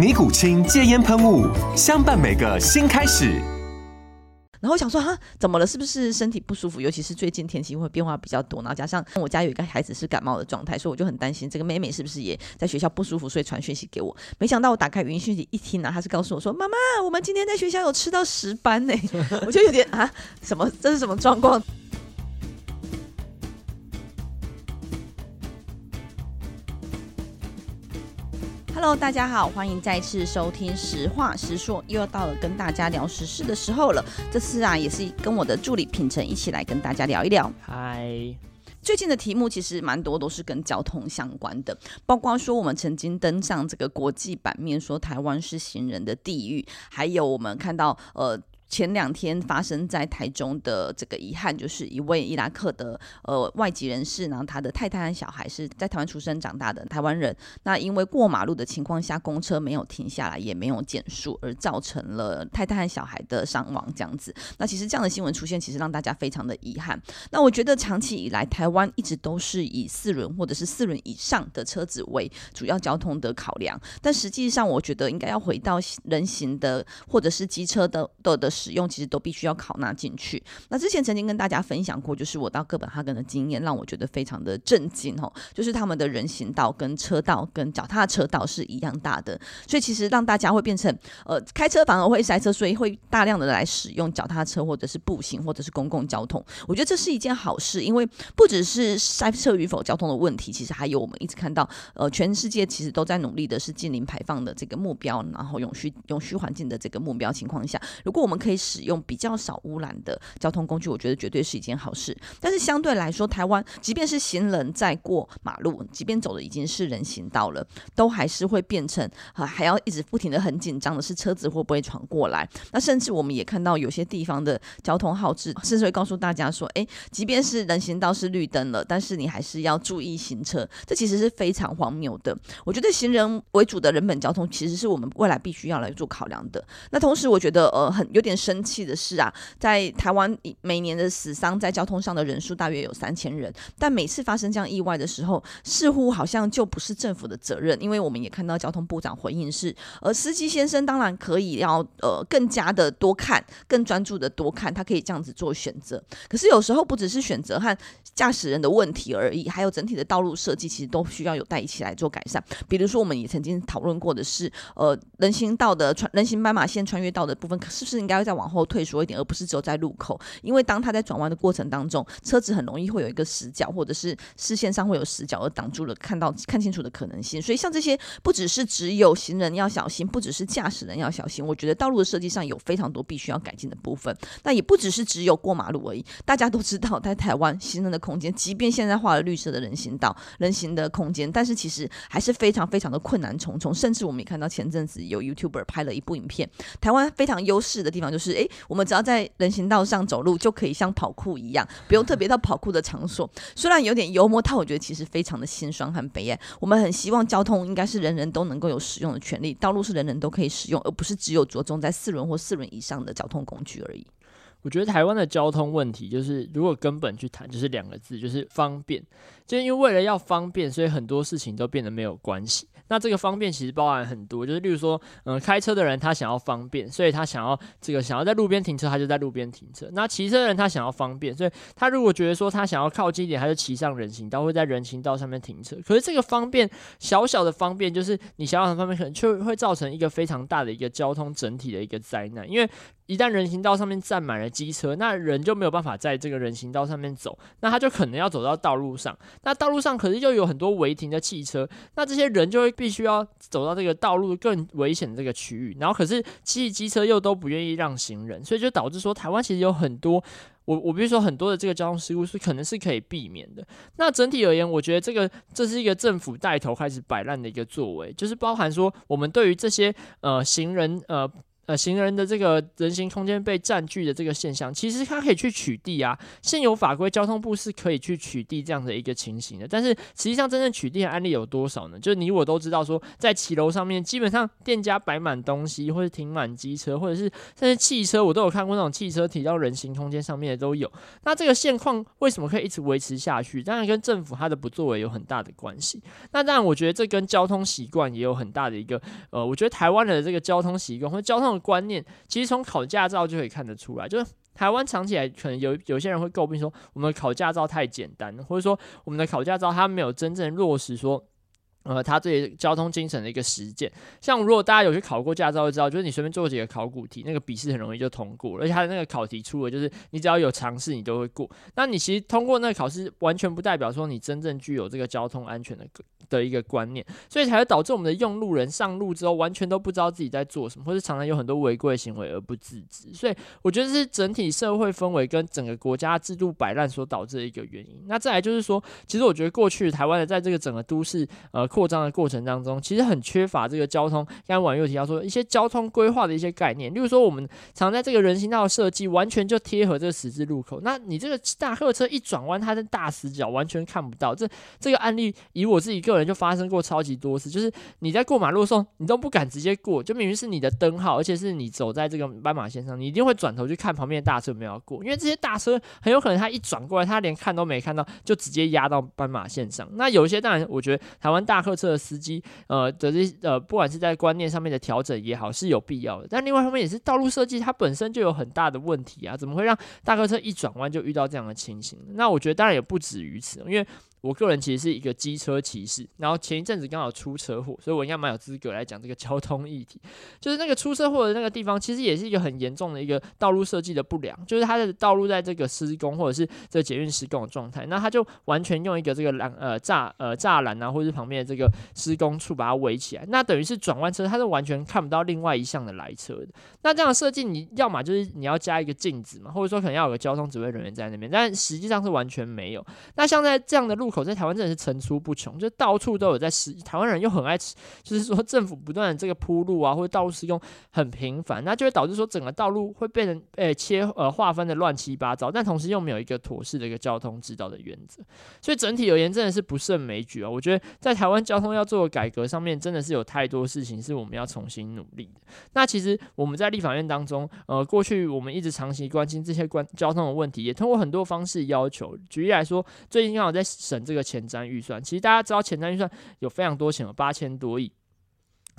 尼古清戒烟喷雾，相伴每个新开始。然后我想说哈，怎么了？是不是身体不舒服？尤其是最近天气会变化比较多，然后加上我家有一个孩子是感冒的状态，所以我就很担心这个妹妹是不是也在学校不舒服，所以传讯息给我。没想到我打开语音讯息一听呢，她是告诉我说：“妈妈，我们今天在学校有吃到石斑呢。”我就有点啊，什么？这是什么状况？Hello，大家好，欢迎再次收听《实话实说》，又要到了跟大家聊时事的时候了。这次啊，也是跟我的助理品成一起来跟大家聊一聊。嗨，最近的题目其实蛮多，都是跟交通相关的，包括说我们曾经登上这个国际版面，说台湾是行人的地狱，还有我们看到呃。前两天发生在台中的这个遗憾，就是一位伊拉克的呃外籍人士，然后他的太太和小孩是在台湾出生长大的台湾人。那因为过马路的情况下，公车没有停下来，也没有减速，而造成了太太和小孩的伤亡这样子。那其实这样的新闻出现，其实让大家非常的遗憾。那我觉得长期以来，台湾一直都是以四轮或者是四轮以上的车子为主要交通的考量，但实际上我觉得应该要回到人行的或者是机车的的的。使用其实都必须要考纳进去。那之前曾经跟大家分享过，就是我到哥本哈根的经验，让我觉得非常的震惊哦。就是他们的人行道跟车道跟脚踏车道是一样大的，所以其实让大家会变成呃开车反而会塞车，所以会大量的来使用脚踏车或者是步行或者是公共交通。我觉得这是一件好事，因为不只是塞车与否交通的问题，其实还有我们一直看到呃全世界其实都在努力的是近零排放的这个目标，然后永续永续环境的这个目标情况下，如果我们可以。可以使用比较少污染的交通工具，我觉得绝对是一件好事。但是相对来说，台湾即便是行人在过马路，即便走的已经是人行道了，都还是会变成啊，还要一直不停的很紧张的是车子会不会闯过来？那甚至我们也看到有些地方的交通号志，甚至会告诉大家说：“诶，即便是人行道是绿灯了，但是你还是要注意行车。”这其实是非常荒谬的。我觉得行人为主的人本交通，其实是我们未来必须要来做考量的。那同时，我觉得呃，很有点。生气的是啊，在台湾每年的死伤在交通上的人数大约有三千人，但每次发生这样意外的时候，似乎好像就不是政府的责任，因为我们也看到交通部长回应是，呃，司机先生当然可以要呃更加的多看，更专注的多看，他可以这样子做选择。可是有时候不只是选择和驾驶人的问题而已，还有整体的道路设计其实都需要有待一起来做改善。比如说，我们也曾经讨论过的是，呃，人行道的穿人行斑马线穿越道的部分，是不是应该？再往后退缩一点，而不是只有在路口，因为当他在转弯的过程当中，车子很容易会有一个死角，或者是视线上会有死角，而挡住了看到看清楚的可能性。所以像这些，不只是只有行人要小心，不只是驾驶人要小心，我觉得道路的设计上有非常多必须要改进的部分。那也不只是只有过马路而已。大家都知道，在台湾行人的空间，即便现在画了绿色的人行道、人行的空间，但是其实还是非常非常的困难重重。甚至我们也看到前阵子有 YouTuber 拍了一部影片，台湾非常优势的地方就是。就是哎，我们只要在人行道上走路，就可以像跑酷一样，不用特别到跑酷的场所。虽然有点幽默，但我觉得其实非常的心酸和悲哀。我们很希望交通应该是人人都能够有使用的权利，道路是人人都可以使用，而不是只有着重在四轮或四轮以上的交通工具而已。我觉得台湾的交通问题，就是如果根本去谈，就是两个字，就是方便。就因为为了要方便，所以很多事情都变得没有关系。那这个方便其实包含很多，就是例如说，嗯、开车的人他想要方便，所以他想要这个想要在路边停车，他就在路边停车。那骑车的人他想要方便，所以他如果觉得说他想要靠近一点，他就骑上人行道，会在人行道上面停车。可是这个方便，小小的方便，就是你小小的方便，可能就会造成一个非常大的一个交通整体的一个灾难，因为。一旦人行道上面站满了机车，那人就没有办法在这个人行道上面走，那他就可能要走到道路上。那道路上可是又有很多违停的汽车，那这些人就会必须要走到这个道路更危险的这个区域。然后可是骑机车又都不愿意让行人，所以就导致说台湾其实有很多，我我比如说很多的这个交通事故是可能是可以避免的。那整体而言，我觉得这个这是一个政府带头开始摆烂的一个作为，就是包含说我们对于这些呃行人呃。呃，行人的这个人行空间被占据的这个现象，其实它可以去取缔啊。现有法规，交通部是可以去取缔这样的一个情形的。但是实际上，真正取缔的案例有多少呢？就你我都知道，说在骑楼上面，基本上店家摆满东西，或者停满机车，或者是甚至汽车，我都有看过那种汽车停到人行空间上面的都有。那这个现况为什么可以一直维持下去？当然跟政府它的不作为有很大的关系。那当然，我觉得这跟交通习惯也有很大的一个呃，我觉得台湾的这个交通习惯或者交通观念，其实从考驾照就可以看得出来，就是台湾长期来可能有有些人会诟病说，我们考驾照太简单，或者说我们的考驾照它没有真正落实说。呃，他对交通精神的一个实践，像如果大家有去考过驾照，就知道，就是你随便做几个考古题，那个笔试很容易就通过了，而且他的那个考题出了，就是你只要有尝试，你都会过。那你其实通过那个考试，完全不代表说你真正具有这个交通安全的的一个观念，所以才会导致我们的用路人上路之后，完全都不知道自己在做什么，或是常常有很多违规行为而不自知。所以我觉得是整体社会氛围跟整个国家制度摆烂所导致的一个原因。那再来就是说，其实我觉得过去台湾的在这个整个都市，呃。扩张的过程当中，其实很缺乏这个交通。刚刚婉諭提到说，一些交通规划的一些概念，例如说，我们常在这个人行道的设计，完全就贴合这个十字路口。那你这个大客车一转弯，它的大死角完全看不到。这这个案例，以我自己个人就发生过超级多次，就是你在过马路的时候，你都不敢直接过，就明明是你的灯号，而且是你走在这个斑马线上，你一定会转头去看旁边的大车有没有过，因为这些大车很有可能它一转过来，它连看都没看到，就直接压到斑马线上。那有一些当然，我觉得台湾大客车的司机。呃的这呃，不管是在观念上面的调整也好，是有必要的。但另外一方面也是道路设计，它本身就有很大的问题啊，怎么会让大客车一转弯就遇到这样的情形？那我觉得当然也不止于此，因为。我个人其实是一个机车骑士，然后前一阵子刚好出车祸，所以我应该蛮有资格来讲这个交通议题。就是那个出车祸的那个地方，其实也是一个很严重的一个道路设计的不良，就是它的道路在这个施工或者是这捷运施工的状态，那它就完全用一个这个栏呃栅呃栅栏啊，或者是旁边的这个施工处把它围起来，那等于是转弯车它是完全看不到另外一项的来车的。那这样的设计，你要么就是你要加一个镜子嘛，或者说可能要有个交通指挥人员在那边，但实际上是完全没有。那像在这样的路。口在台湾真的是层出不穷，就到处都有在使。台湾人又很爱吃，就是说政府不断的这个铺路啊，或者道路施工很频繁，那就会导致说整个道路会被人诶切呃划分的乱七八糟，但同时又没有一个妥适的一个交通指导的原则，所以整体而言真的是不胜枚举啊。我觉得在台湾交通要做的改革上面，真的是有太多事情是我们要重新努力的。那其实我们在立法院当中，呃，过去我们一直长期关心这些关交通的问题，也通过很多方式要求。举例来说，最近刚好在审。这个前瞻预算，其实大家知道前瞻预算有非常多钱，有八千多亿。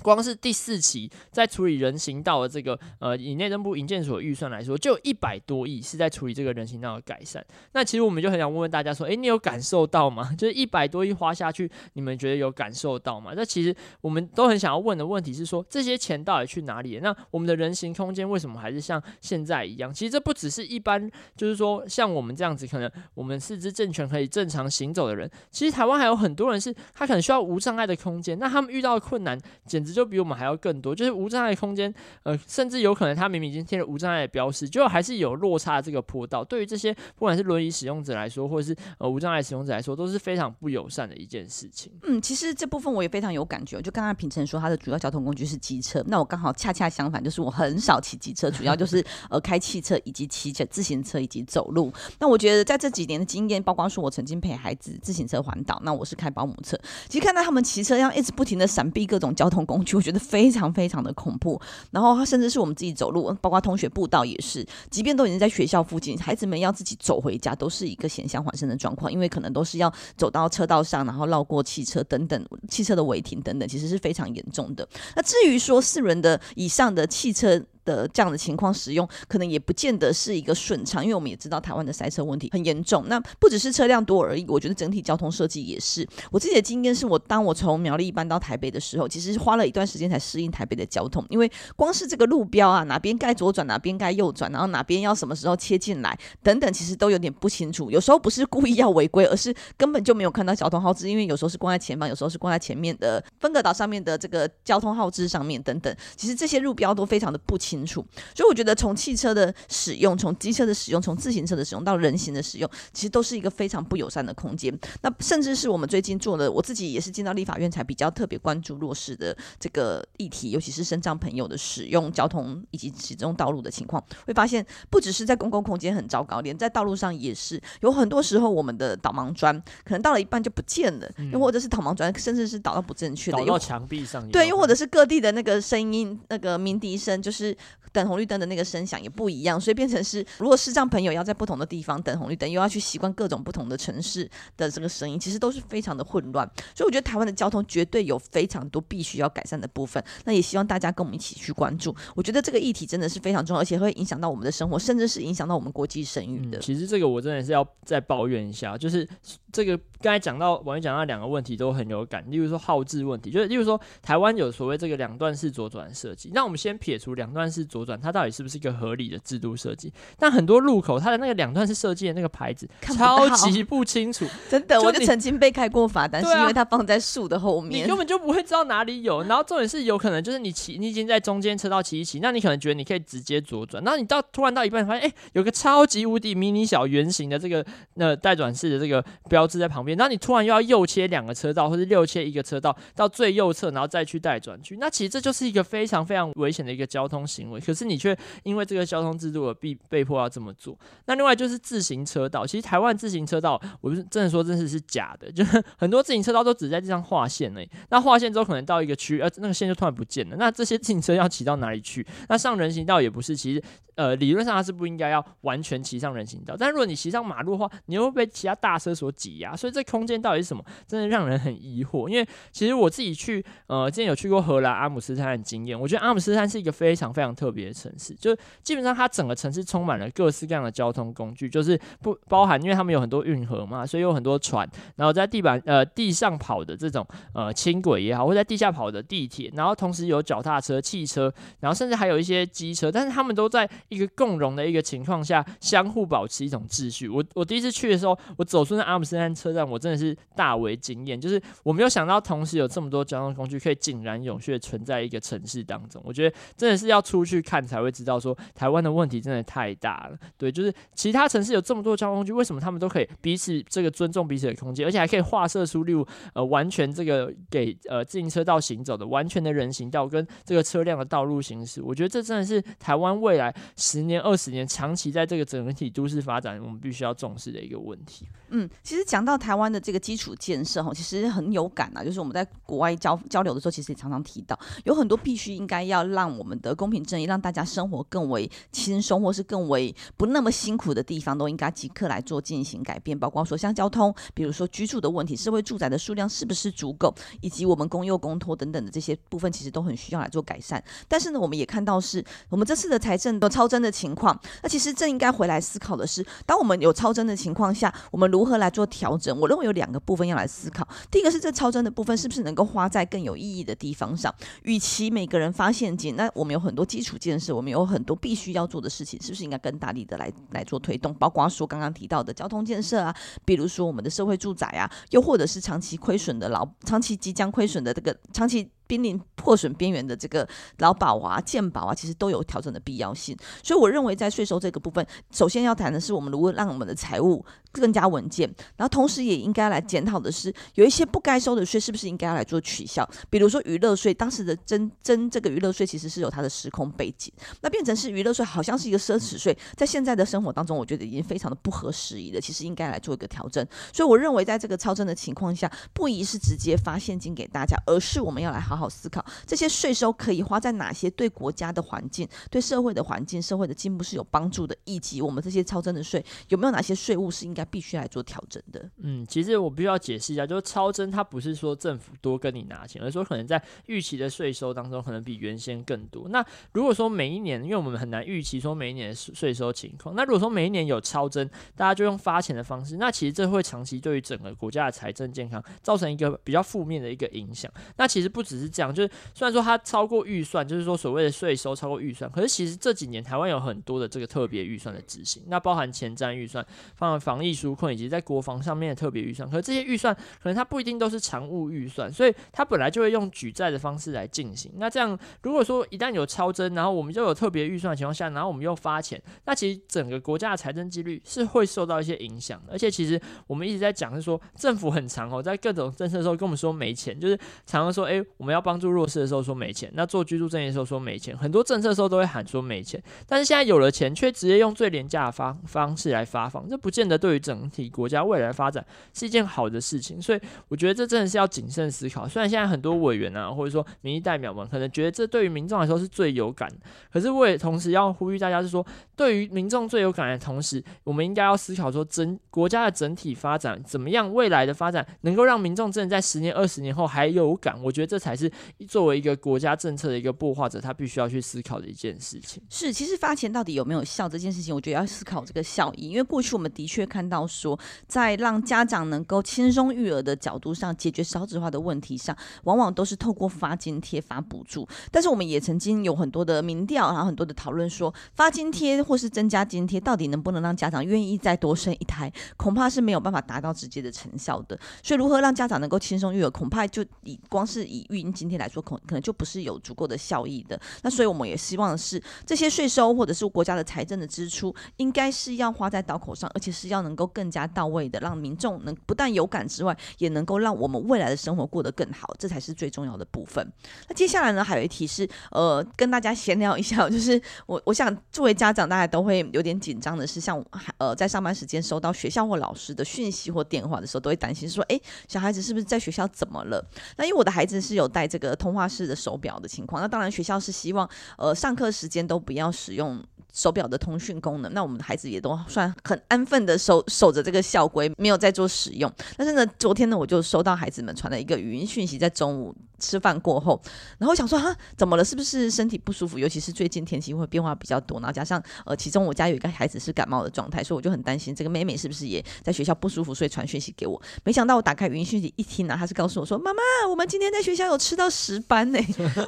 光是第四期在处理人行道的这个呃，以内政部营建署预算来说，就一百多亿是在处理这个人行道的改善。那其实我们就很想问问大家说，诶，你有感受到吗？就是一百多亿花下去，你们觉得有感受到吗？那其实我们都很想要问的问题是说，这些钱到底去哪里了？那我们的人行空间为什么还是像现在一样？其实这不只是一般，就是说像我们这样子，可能我们四肢健全可以正常行走的人，其实台湾还有很多人是他可能需要无障碍的空间，那他们遇到的困难简直。就比我们还要更多，就是无障碍空间，呃，甚至有可能他明明已经贴了无障碍的标识，就还是有落差这个坡道。对于这些不管是轮椅使用者来说，或者是呃无障碍使用者来说，都是非常不友善的一件事情。嗯，其实这部分我也非常有感觉。就刚刚平成说他的主要交通工具是机车，那我刚好恰恰相反，就是我很少骑机车，主要就是呃开汽车以及骑着自行车以及走路。那我觉得在这几年的经验，包括说我曾经陪孩子自行车环岛，那我是开保姆车，其实看到他们骑车要一直不停的闪避各种交通工我觉得非常非常的恐怖，然后甚至是我们自己走路，包括同学步道也是，即便都已经在学校附近，孩子们要自己走回家，都是一个险象环生的状况，因为可能都是要走到车道上，然后绕过汽车等等，汽车的违停等等，其实是非常严重的。那至于说四轮的以上的汽车。的这样的情况使用，可能也不见得是一个顺畅，因为我们也知道台湾的塞车问题很严重。那不只是车辆多而已，我觉得整体交通设计也是。我自己的经验是我当我从苗栗搬到台北的时候，其实是花了一段时间才适应台北的交通，因为光是这个路标啊，哪边该左转，哪边该右转，然后哪边要什么时候切进来等等，其实都有点不清楚。有时候不是故意要违规，而是根本就没有看到交通号志，因为有时候是挂在前方，有时候是挂在前面的分隔岛上面的这个交通号志上面等等。其实这些路标都非常的不清清楚，所以我觉得从汽车的使用，从机车的使用，从自行车的使用到人行的使用，其实都是一个非常不友善的空间。那甚至是我们最近做的，我自己也是进到立法院才比较特别关注弱势的这个议题，尤其是身障朋友的使用交通以及使用道路的情况，会发现不只是在公共空间很糟糕，连在道路上也是有很多时候我们的导盲砖可能到了一半就不见了，又、嗯、或者是导盲砖甚至是导到不正确的，导到墙壁上，对，又或者是各地的那个声音那个鸣笛声，就是等红绿灯的那个声响也不一样，所以变成是如果视障朋友要在不同的地方等红绿灯，又要去习惯各种不同的城市的这个声音，其实都是非常的混乱。所以我觉得台湾的交通绝对有非常多必须要改善的部分。那也希望大家跟我们一起去关注。我觉得这个议题真的是非常重要，而且会影响到我们的生活，甚至是影响到我们国际声誉的、嗯。其实这个我真的是要再抱怨一下，就是这个刚才讲到，网友讲到两个问题都很有感，例如说号志问题，就是例如说台湾有所谓这个两段式左转设计。那我们先撇除两段式左转，它到底是不是一个合理的制度设计？但很多路口它的那个两段式设计的那个牌子超级不清楚，真的，就我就曾经被开过罚单，是因为它放在树的后面，你根本就不会知道哪里有。然后重点是有可能就是你骑，你已经在中间车道骑一骑，那你可能觉得你可以直接左转，然后你到突然到一半发现，哎、欸，有个超级无敌迷你小圆形的这个那带转式的这个标志在旁边，然后你突然又要右切两个车道，或者右切一个车道到最右侧，然后再去带转去，那其实这就是一个非常非常危险的一个交通行为。可是你却因为这个交通制度而被被迫要这么做。那另外就是自行车道，其实台湾自行车道，我是真的说真的是假的，就是很多自行车道都只在地上画线而已。那画线之后可能到一个区，呃，那个线就突然不见了。那这些自行车要骑到哪里去？那上人行道也不是，其实。呃，理论上它是不应该要完全骑上人行道，但如果你骑上马路的话，你又会被其他大车所挤压，所以这空间到底是什么？真的让人很疑惑。因为其实我自己去，呃，之前有去过荷兰阿姆斯特丹的经验，我觉得阿姆斯特丹是一个非常非常特别的城市，就基本上它整个城市充满了各式各样的交通工具，就是不包含，因为他们有很多运河嘛，所以有很多船，然后在地板呃地上跑的这种呃轻轨也好，或在地下跑的地铁，然后同时有脚踏车、汽车，然后甚至还有一些机车，但是他们都在。一个共融的一个情况下，相互保持一种秩序。我我第一次去的时候，我走出那阿姆斯特丹车站，我真的是大为惊艳。就是我没有想到，同时有这么多交通工具可以井然有序的存在一个城市当中。我觉得真的是要出去看才会知道，说台湾的问题真的太大了。对，就是其他城市有这么多交通工具，为什么他们都可以彼此这个尊重彼此的空间，而且还可以划设出例如呃完全这个给呃自行车道行走的完全的人行道跟这个车辆的道路行驶。我觉得这真的是台湾未来。十年、二十年，长期在这个整体都市发展，我们必须要重视的一个问题。嗯，其实讲到台湾的这个基础建设，哈，其实很有感啊。就是我们在国外交交流的时候，其实也常常提到，有很多必须应该要让我们的公平正义，让大家生活更为轻松，或是更为不那么辛苦的地方，都应该即刻来做进行改变。包括说像交通，比如说居住的问题，社会住宅的数量是不是足够，以及我们公幼公托等等的这些部分，其实都很需要来做改善。但是呢，我们也看到是我们这次的财政都超征的情况，那其实正应该回来思考的是，当我们有超征的情况下，我们如如何来做调整？我认为有两个部分要来思考。第一个是这超征的部分是不是能够花在更有意义的地方上？与其每个人发现金，那我们有很多基础建设，我们有很多必须要做的事情，是不是应该更大力的来来做推动？包括说刚刚提到的交通建设啊，比如说我们的社会住宅啊，又或者是长期亏损的劳，长期即将亏损的这个长期。濒临破损边缘的这个劳保啊、健保啊，其实都有调整的必要性。所以我认为，在税收这个部分，首先要谈的是我们如何让我们的财务更加稳健，然后同时也应该来检讨的是，有一些不该收的税，是不是应该要来做取消？比如说娱乐税，当时的征征这个娱乐税其实是有它的时空背景，那变成是娱乐税好像是一个奢侈税，在现在的生活当中，我觉得已经非常的不合时宜了。其实应该来做一个调整。所以我认为，在这个超征的情况下，不宜是直接发现金给大家，而是我们要来好好。好思考这些税收可以花在哪些对国家的环境、对社会的环境、社会的进步是有帮助的，以及我们这些超征的税有没有哪些税务是应该必须来做调整的？嗯，其实我必须要解释一下，就是超征它不是说政府多跟你拿钱，而是说可能在预期的税收当中可能比原先更多。那如果说每一年，因为我们很难预期说每一年的税收情况，那如果说每一年有超征，大家就用发钱的方式，那其实这会长期对于整个国家的财政健康造成一个比较负面的一个影响。那其实不只是是这样，就是虽然说它超过预算，就是说所谓的税收超过预算，可是其实这几年台湾有很多的这个特别预算的执行，那包含前瞻预算、放防疫纾困以及在国防上面的特别预算。可是这些预算可能它不一定都是常务预算，所以它本来就会用举债的方式来进行。那这样如果说一旦有超征，然后我们就有特别预算的情况下，然后我们又发钱，那其实整个国家的财政纪律是会受到一些影响的。而且其实我们一直在讲是说，政府很常哦，在各种政策的时候跟我们说没钱，就是常常说，诶，我们要帮助弱势的时候说没钱，那做居住正义的时候说没钱，很多政策的时候都会喊说没钱，但是现在有了钱，却直接用最廉价的方方式来发放，这不见得对于整体国家未来发展是一件好的事情。所以我觉得这真的是要谨慎思考。虽然现在很多委员啊，或者说民意代表们可能觉得这对于民众来说是最有感，可是我也同时要呼吁大家是说，对于民众最有感的同时，我们应该要思考说整国家的整体发展怎么样，未来的发展能够让民众真的在十年、二十年后还有感。我觉得这才是作为一个国家政策的一个擘画者，他必须要去思考的一件事情。是，其实发钱到底有没有效这件事情，我觉得要思考这个效益。因为过去我们的确看到说，在让家长能够轻松育儿的角度上，解决少子化的问题上，往往都是透过发津贴、发补助。但是我们也曾经有很多的民调，然后很多的讨论说，发津贴或是增加津贴，到底能不能让家长愿意再多生一胎，恐怕是没有办法达到直接的成效的。所以，如何让家长能够轻松育儿，恐怕就以光是以育婴津贴来说，可可能就不是有足够的效益的。那所以，我们也希望的是这些税收或者是国家的财政的支出，应该是要花在刀口上，而且是要能够更加到位的，让民众能不但有感之外，也能够让我们未来的生活过得更好，这才是最重要的部分。那接下来呢，还有一题是，呃，跟大家闲聊一下，就是我我想作为家长，大家都会有点紧张的是，像呃在上班时间收到学校或老师的讯息或电话的时候，都会担心说，哎，小孩子是不是在学校怎么了？那因为我的孩子是有带这个通话式的手表的情况，那当然学校是希望，呃，上课时间都不要使用。手表的通讯功能，那我们的孩子也都算很安分的守守着这个校规，没有在做使用。但是呢，昨天呢，我就收到孩子们传了一个语音讯息，在中午吃饭过后，然后想说哈，怎么了？是不是身体不舒服？尤其是最近天气会变化比较多，然后加上呃，其中我家有一个孩子是感冒的状态，所以我就很担心这个妹妹是不是也在学校不舒服，所以传讯息给我。没想到我打开语音讯息一听呢，他是告诉我说：“妈妈，我们今天在学校有吃到石斑呢。”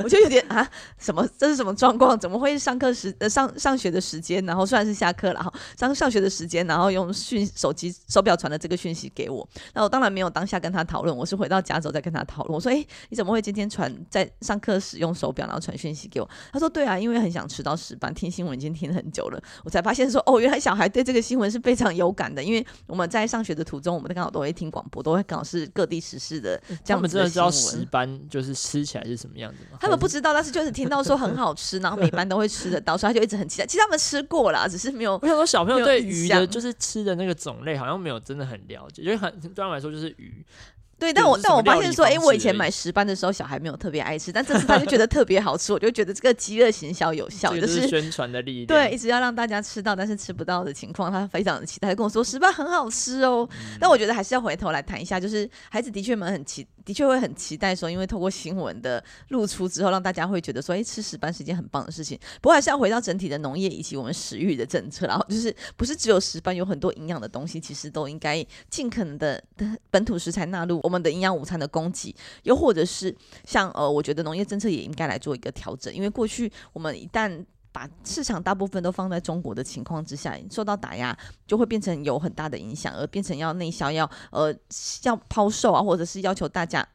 我就有点啊，什么？这是什么状况？怎么会上课时呃上上学的时间，然后虽然是下课了哈，上上学的时间，然后用讯手机手表传的这个讯息给我。那我当然没有当下跟他讨论，我是回到家之后再跟他讨论。我说：“哎，你怎么会今天传在上课使用手表，然后传讯息给我？”他说：“对啊，因为很想吃到石斑，听新闻已经听很久了。”我才发现说：“哦，原来小孩对这个新闻是非常有感的。”因为我们在上学的途中，我们刚好都会听广播，都会刚好是各地时事的这样子的新闻。他们真的知道石斑就是吃起来是什么样子吗？他们不知道，但是就是听到说很好吃，然后每班都会吃得到，所以他就一直很期待。其实他们吃过啦。只是没有，我想说小朋友对鱼的就是吃的那个种类好像没有真的很了解，因为很对他们来说就是鱼。对，但我但我发现说，哎、欸，我以前买石斑的时候，小孩没有特别爱吃，但这次他就觉得特别好吃，我就觉得这个饥饿行销有效，就是宣传的力量。对，一直要让大家吃到，但是吃不到的情况，他非常的期待，跟我说石斑很好吃哦。嗯、但我觉得还是要回头来谈一下，就是孩子的确蛮很期。的确会很期待说，因为透过新闻的露出之后，让大家会觉得说，哎，吃石斑是一件很棒的事情。不过还是要回到整体的农业以及我们食育的政策，然后就是不是只有石斑，有很多营养的东西，其实都应该尽可能的本土食材纳入我们的营养午餐的供给，又或者是像呃，我觉得农业政策也应该来做一个调整，因为过去我们一旦把市场大部分都放在中国的情况之下，受到打压，就会变成有很大的影响，而变成要内销，要呃要抛售啊，或者是要求大家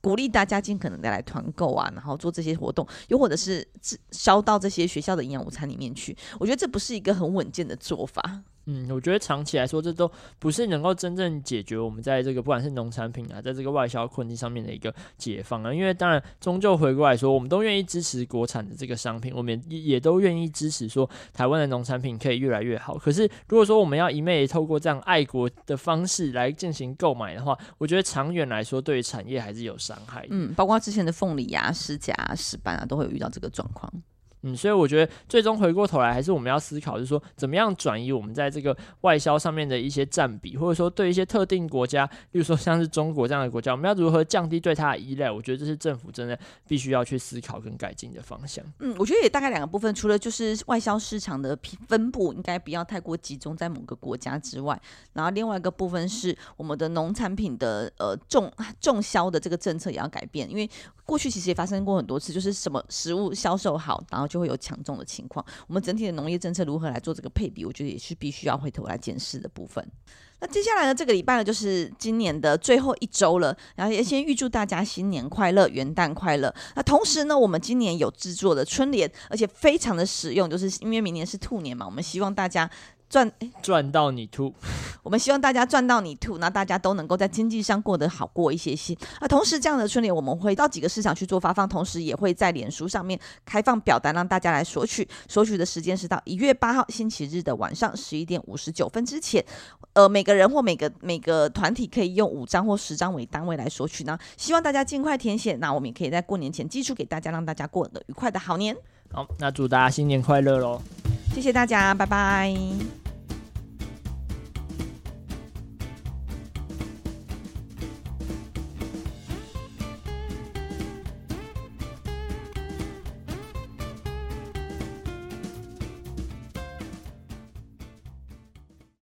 鼓励大家尽可能的来团购啊，然后做这些活动，又或者是销到这些学校的营养午餐里面去。我觉得这不是一个很稳健的做法。嗯，我觉得长期来说，这都不是能够真正解决我们在这个不管是农产品啊，在这个外销困境上面的一个解放啊。因为当然，终究回过来说，我们都愿意支持国产的这个商品，我们也也都愿意支持说台湾的农产品可以越来越好。可是，如果说我们要一昧透过这样爱国的方式来进行购买的话，我觉得长远来说，对于产业还是有伤害。嗯，包括之前的凤梨啊、释迦、石斑啊，都会有遇到这个状况。嗯，所以我觉得最终回过头来，还是我们要思考，就是说怎么样转移我们在这个外销上面的一些占比，或者说对一些特定国家，例如说像是中国这样的国家，我们要如何降低对它的依赖？我觉得这是政府真的必须要去思考跟改进的方向。嗯，我觉得也大概两个部分，除了就是外销市场的分布应该不要太过集中在某个国家之外，然后另外一个部分是我们的农产品的呃重重销的这个政策也要改变，因为过去其实也发生过很多次，就是什么食物销售好，然后就会有抢种的情况。我们整体的农业政策如何来做这个配比，我觉得也是必须要回头来检视的部分。那接下来呢，这个礼拜呢，就是今年的最后一周了，然后也先预祝大家新年快乐，元旦快乐。那同时呢，我们今年有制作的春联，而且非常的实用，就是因为明年是兔年嘛，我们希望大家。赚赚到你吐，我们希望大家赚到你吐，那大家都能够在经济上过得好过一些些。那同时，这样的春联我们会到几个市场去做发放，同时也会在脸书上面开放表单，让大家来索取。索取的时间是到一月八号星期日的晚上十一点五十九分之前。呃，每个人或每个每个团体可以用五张或十张为单位来索取呢。希望大家尽快填写，那我们也可以在过年前寄出给大家，让大家过得愉快的好年。好，那祝大家新年快乐喽！谢谢大家，拜拜。